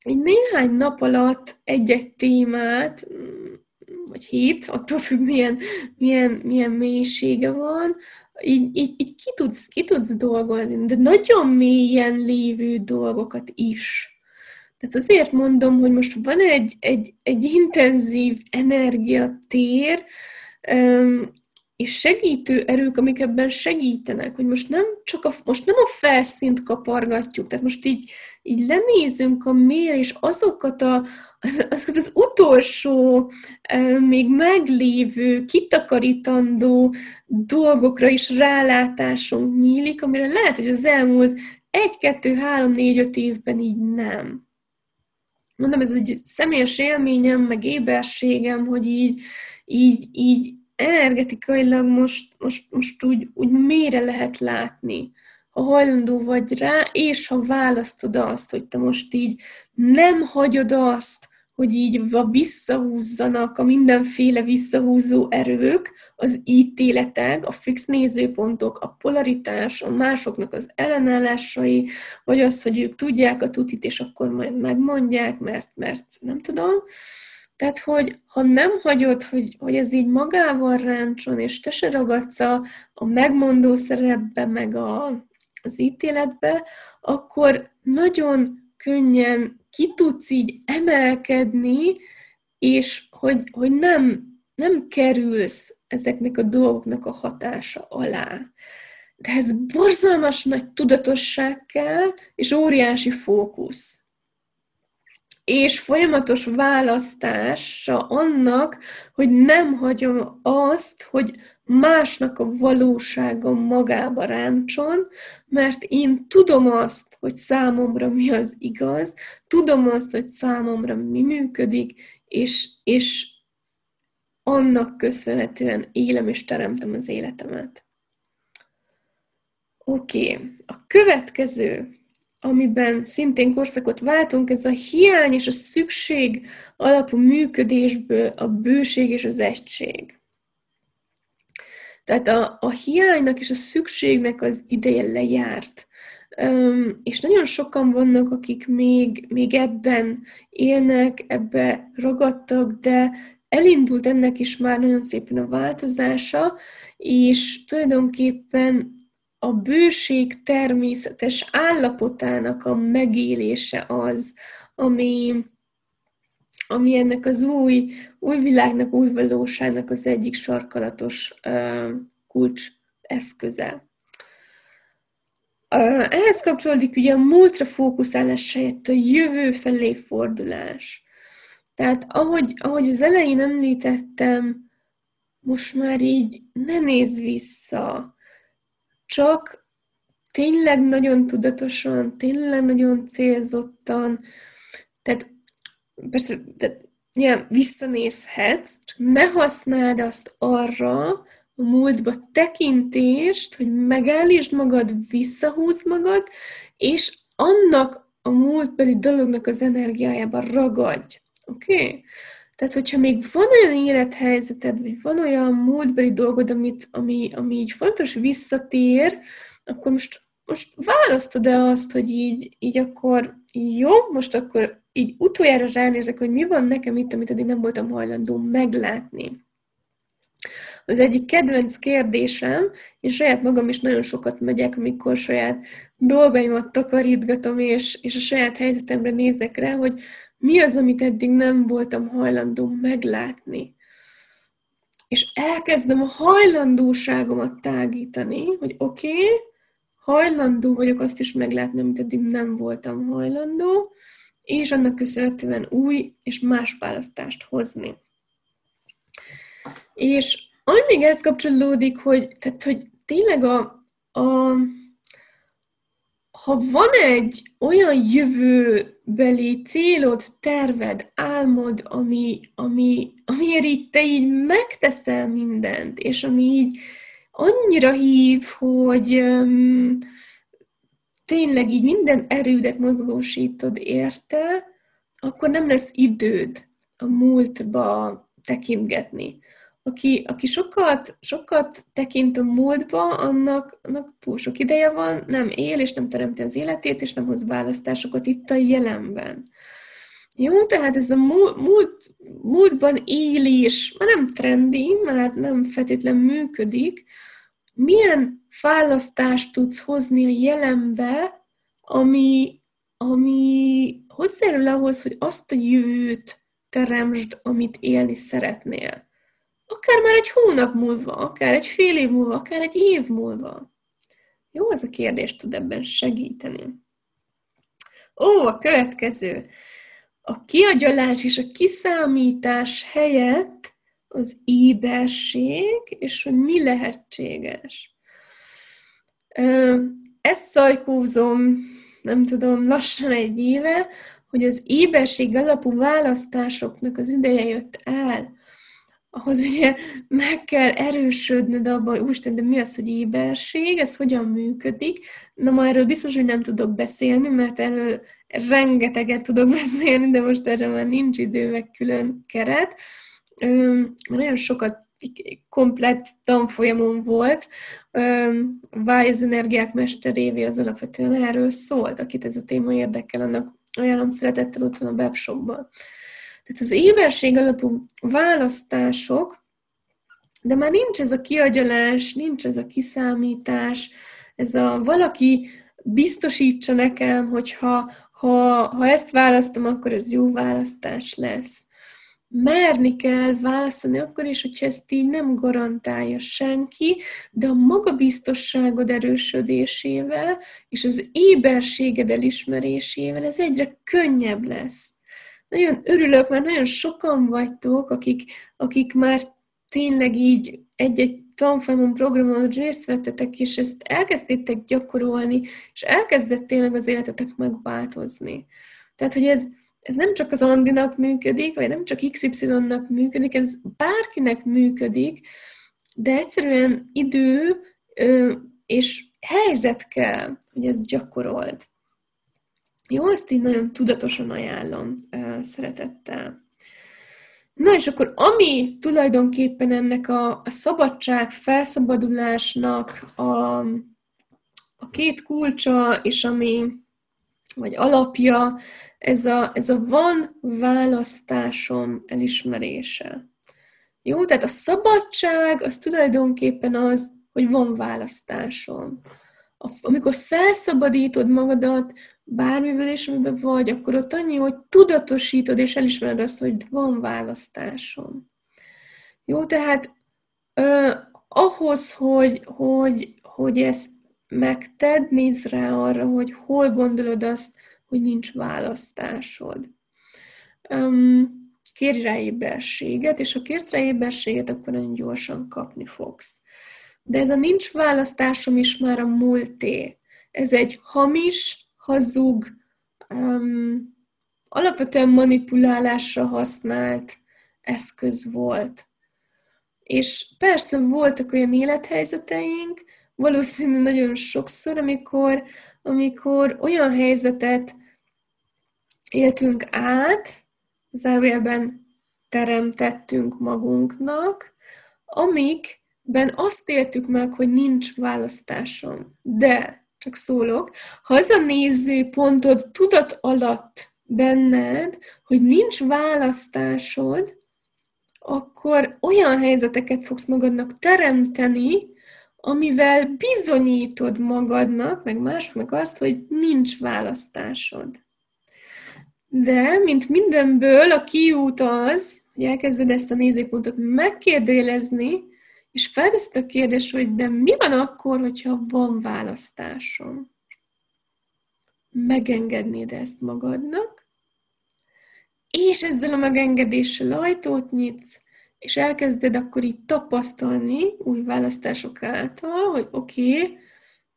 Speaker 1: így néhány nap alatt egy-egy témát, vagy hét, attól függ, milyen, milyen, milyen mélysége van, így, így, így ki, tudsz, ki tudsz dolgozni, de nagyon mélyen lévő dolgokat is. Tehát azért mondom, hogy most van egy, egy, egy intenzív energiatér, és segítő erők, amik ebben segítenek, hogy most nem csak a, most nem a felszínt kapargatjuk, tehát most így, így lenézünk a mély, és azokat, a, azokat az utolsó, még meglévő, kitakarítandó dolgokra is rálátásunk nyílik, amire lehet, hogy az elmúlt egy, kettő, három, négy, öt évben így nem. Mondom, ez egy személyes élményem, meg éberségem, hogy így, így, így energetikailag most, most, most úgy, úgy mélyre lehet látni, ha hajlandó vagy rá, és ha választod azt, hogy te most így nem hagyod azt, hogy így visszahúzzanak a mindenféle visszahúzó erők, az ítéletek, a fix nézőpontok, a polaritás, a másoknak az ellenállásai, vagy azt, hogy ők tudják a tutit, és akkor majd megmondják, mert, mert nem tudom. Tehát, hogy ha nem hagyod, hogy, hogy ez így magával ráncson, és te se ragadsz a, a megmondó szerepbe, meg a, az ítéletbe, akkor nagyon könnyen ki tudsz így emelkedni, és hogy, hogy nem, nem kerülsz ezeknek a dolgoknak a hatása alá. De ez borzalmas nagy tudatosság kell, és óriási fókusz. És folyamatos választása annak, hogy nem hagyom azt, hogy másnak a valósága magába ráncson, mert én tudom azt, hogy számomra mi az igaz, tudom azt, hogy számomra mi működik, és, és annak köszönhetően élem és teremtem az életemet. Oké, okay. a következő, amiben szintén korszakot váltunk, ez a hiány és a szükség alapú működésből a bőség és az egység. Tehát a, a hiánynak és a szükségnek az ideje lejárt. Um, és nagyon sokan vannak, akik még, még ebben élnek, ebbe ragadtak, de elindult ennek is már nagyon szépen a változása, és tulajdonképpen a bőség természetes állapotának a megélése az, ami, ami ennek az új, új világnak, új valóságnak az egyik sarkalatos uh, kulcs eszköze. Ehhez kapcsolódik ugye a múltra fókuszálás helyett a jövő felé fordulás. Tehát ahogy, ahogy az elején említettem, most már így ne nézz vissza, csak tényleg nagyon tudatosan, tényleg nagyon célzottan, tehát persze, tehát, ja, visszanézhetsz, csak ne használd azt arra, a múltba tekintést, hogy megállítsd magad, visszahúzd magad, és annak a múltbeli dolognak az energiájában ragadj. Oké? Okay? Tehát, hogyha még van olyan élethelyzeted, vagy van olyan múltbeli dolgod, amit, ami, ami így fontos visszatér, akkor most, most választod-e azt, hogy így, így akkor jó, most akkor így utoljára ránézek, hogy mi van nekem itt, amit eddig nem voltam hajlandó meglátni. Az egyik kedvenc kérdésem, én saját magam is nagyon sokat megyek, amikor saját dolgaimat takarítgatom, és, és a saját helyzetemre nézek rá, hogy mi az, amit eddig nem voltam hajlandó meglátni. És elkezdem a hajlandóságomat tágítani, hogy oké, okay, hajlandó vagyok azt is meglátni, amit eddig nem voltam hajlandó, és annak köszönhetően új és más választást hozni. És ami még ehhez kapcsolódik, hogy, tehát, hogy tényleg a, a, ha van egy olyan jövőbeli célod, terved, álmod, ami, ami, amiért így te így megteszel mindent, és ami így annyira hív, hogy um, tényleg így minden erődet mozgósítod érte, akkor nem lesz időd a múltba tekintgetni. Aki, aki sokat, sokat tekint a múltba, annak, annak túl sok ideje van, nem él, és nem teremti az életét, és nem hoz választásokat itt a jelenben. Jó, tehát ez a múlt, múltban élés már nem trendi, mert nem feltétlen működik. Milyen választást tudsz hozni a jelenbe, ami, ami hozzájárul ahhoz, hogy azt a jövőt teremtsd, amit élni szeretnél. Akár már egy hónap múlva, akár egy fél év múlva, akár egy év múlva. Jó, ez a kérdés tud ebben segíteni. Ó, a következő a kiagyalás és a kiszámítás helyett az éberség, és hogy mi lehetséges. Ezt szajkózom, nem tudom, lassan egy éve, hogy az éberség alapú választásoknak az ideje jött el. Ahhoz ugye meg kell erősödnöd abban, hogy úristen, de mi az, hogy éberség, ez hogyan működik. Na, ma erről biztos, hogy nem tudok beszélni, mert erről rengeteget tudok beszélni, de most erre már nincs idő, meg külön keret. Nagyon sokat komplett tanfolyamon volt. Váj energiák mesterévé az alapvetően erről szólt. Akit ez a téma érdekel, annak ajánlom szeretettel ott van a webshopban. Tehát az éberség alapú választások, de már nincs ez a kiagyalás, nincs ez a kiszámítás, ez a valaki biztosítsa nekem, hogyha ha, ha ezt választom, akkor ez jó választás lesz. Merni kell választani akkor is, hogyha ezt így nem garantálja senki, de a magabiztosságod erősödésével és az éberséged elismerésével ez egyre könnyebb lesz. Nagyon örülök, mert nagyon sokan vagytok, akik, akik már tényleg így egy-egy tanfolyamon, programon részt vettetek, és ezt elkezdtétek gyakorolni, és elkezdett tényleg az életetek megváltozni. Tehát, hogy ez, ez nem csak az Andinak működik, vagy nem csak XY-nak működik, ez bárkinek működik, de egyszerűen idő és helyzet kell, hogy ezt gyakorold. Jó, ezt így nagyon tudatosan ajánlom szeretettel. Na és akkor ami tulajdonképpen ennek a, a szabadság, felszabadulásnak a, a két kulcsa, és ami, vagy alapja, ez a, ez a van választásom elismerése. Jó, tehát a szabadság az tulajdonképpen az, hogy van választásom. Amikor felszabadítod magadat bármivel is, amiben vagy, akkor ott annyi, hogy tudatosítod és elismered azt, hogy van választásom. Jó, tehát ö, ahhoz, hogy, hogy, hogy ezt megted, nézz rá arra, hogy hol gondolod azt, hogy nincs választásod. Um, kérj rá éberséget, és ha kérsz rá éberséget, akkor nagyon gyorsan kapni fogsz. De ez a nincs választásom is már a múlté. Ez egy hamis, hazug, um, alapvetően manipulálásra használt eszköz volt. És persze voltak olyan élethelyzeteink, valószínű nagyon sokszor, amikor, amikor olyan helyzetet éltünk át, zárójelben teremtettünk magunknak, amikben azt éltük meg, hogy nincs választásom. De csak szólok, ha az a nézőpontod tudat alatt benned, hogy nincs választásod, akkor olyan helyzeteket fogsz magadnak teremteni, amivel bizonyítod magadnak, meg másoknak azt, hogy nincs választásod. De, mint mindenből, a kiút az, hogy elkezded ezt a nézőpontot megkérdőjelezni, és felteszed a kérdés, hogy de mi van akkor, hogyha van választásom? Megengednéd ezt magadnak, és ezzel a megengedéssel ajtót nyitsz, és elkezded akkor így tapasztalni új választások által, hogy oké, okay,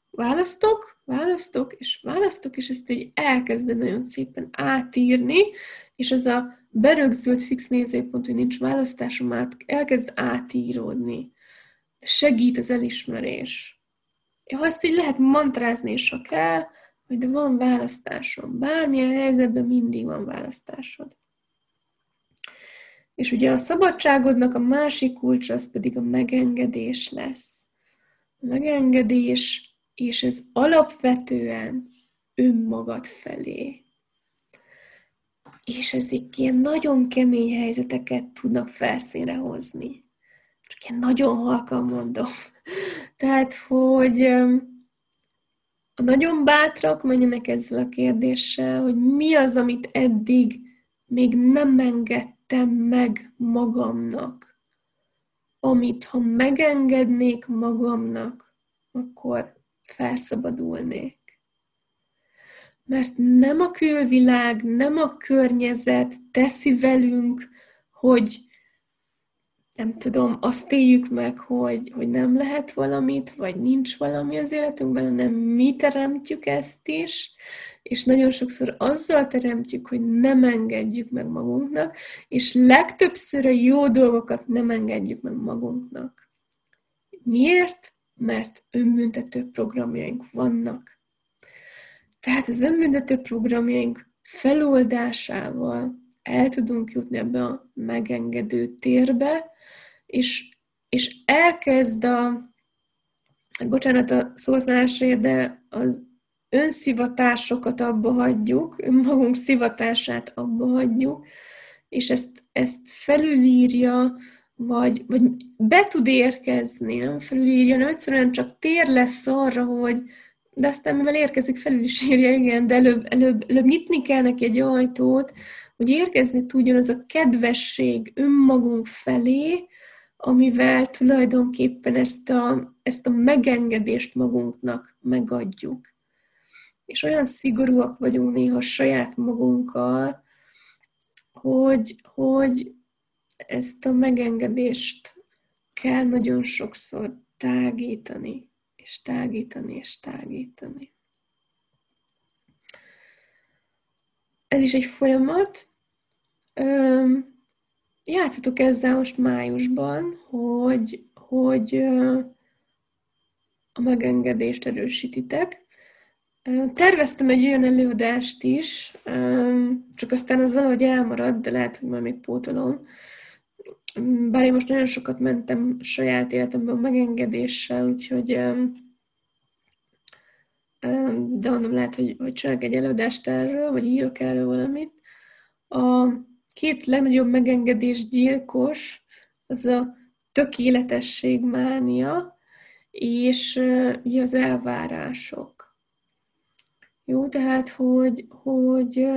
Speaker 1: választok, választok, és választok, és ezt így elkezded nagyon szépen átírni, és az a berögzült fix nézőpont, hogy nincs választásom, át, elkezd átíródni segít az elismerés. Ja, azt így lehet mantrázni is, ha kell, hogy de van választásom. Bármilyen helyzetben mindig van választásod. És ugye a szabadságodnak a másik kulcs az pedig a megengedés lesz. A megengedés, és ez alapvetően önmagad felé. És ezek ilyen nagyon kemény helyzeteket tudnak felszínre hozni. Csak ilyen nagyon halkan mondom. Tehát, hogy a nagyon bátrak menjenek ezzel a kérdéssel, hogy mi az, amit eddig még nem engedtem meg magamnak. Amit, ha megengednék magamnak, akkor felszabadulnék. Mert nem a külvilág, nem a környezet teszi velünk, hogy nem tudom, azt éljük meg, hogy, hogy nem lehet valamit, vagy nincs valami az életünkben, hanem mi teremtjük ezt is, és nagyon sokszor azzal teremtjük, hogy nem engedjük meg magunknak, és legtöbbször a jó dolgokat nem engedjük meg magunknak. Miért? Mert önbüntető programjaink vannak. Tehát az önbüntető programjaink feloldásával el tudunk jutni ebbe a megengedő térbe, és, és elkezd a, hát bocsánat a szóhasználásért, de az önszivatásokat abba hagyjuk, önmagunk szivatását abba hagyjuk, és ezt, ezt felülírja, vagy, vagy be tud érkezni, nem felülírja, nem egyszerűen csak tér lesz arra, hogy de aztán mivel érkezik, felül is írja, igen, de előbb, előbb, előbb nyitni kell neki egy ajtót, hogy érkezni tudjon az a kedvesség önmagunk felé, amivel tulajdonképpen ezt a, ezt a megengedést magunknak megadjuk. És olyan szigorúak vagyunk néha saját magunkkal, hogy, hogy ezt a megengedést kell nagyon sokszor tágítani, és tágítani, és tágítani. Ez is egy folyamat játszatok ezzel most májusban, hogy, hogy a megengedést erősítitek. Terveztem egy olyan előadást is, csak aztán az valahogy elmaradt, de lehet, hogy majd még pótolom. Bár én most nagyon sokat mentem saját életemben a megengedéssel, úgyhogy de mondom, lehet, hogy, hogy csinálok egy előadást erről, vagy írok erről valamit. A, két legnagyobb megengedés gyilkos az a tökéletesség mánia, és ugye az elvárások. Jó, tehát, hogy, hogy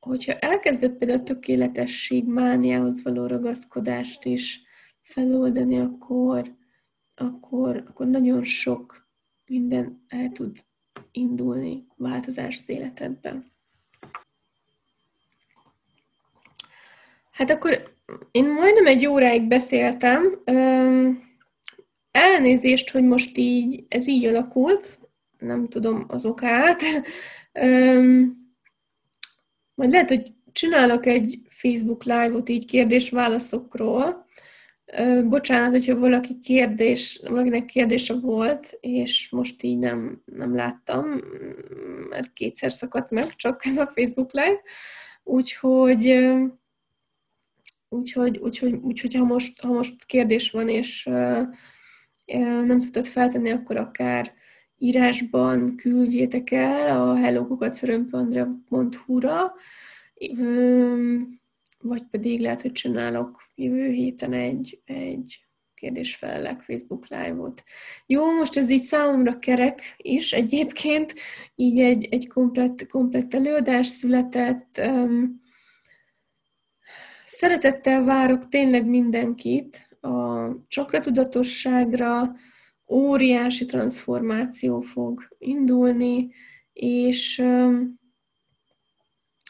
Speaker 1: hogyha elkezdett például a tökéletesség mániához való ragaszkodást is feloldani, akkor, akkor, akkor nagyon sok minden el tud indulni, változás az életedben. Hát akkor én majdnem egy óráig beszéltem. Elnézést, hogy most így, ez így alakult, nem tudom az okát. Majd lehet, hogy csinálok egy Facebook live-ot így kérdés-válaszokról. Bocsánat, hogyha valaki kérdés, valakinek kérdése volt, és most így nem, nem láttam, mert kétszer szakadt meg csak ez a Facebook live. Úgyhogy Úgyhogy, úgyhogy, úgyhogy ha, most, ha most kérdés van, és nem tudod feltenni, akkor akár írásban küldjétek el a hellokukacörömpandra.hu-ra, vagy pedig lehet, hogy csinálok jövő héten egy, egy kérdésfelelek Facebook live-ot. Jó, most ez így számomra kerek is egyébként, így egy, egy komplett, komplett előadás született, um, Szeretettel várok tényleg mindenkit a csakratudatosságra, óriási transformáció fog indulni, és,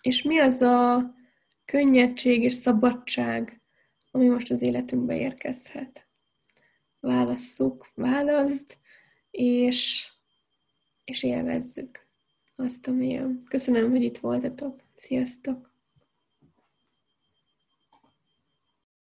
Speaker 1: és mi az a könnyedség és szabadság, ami most az életünkbe érkezhet. Válasszuk, válaszd, és, és élvezzük azt, ami jön. Köszönöm, hogy itt voltatok. Sziasztok!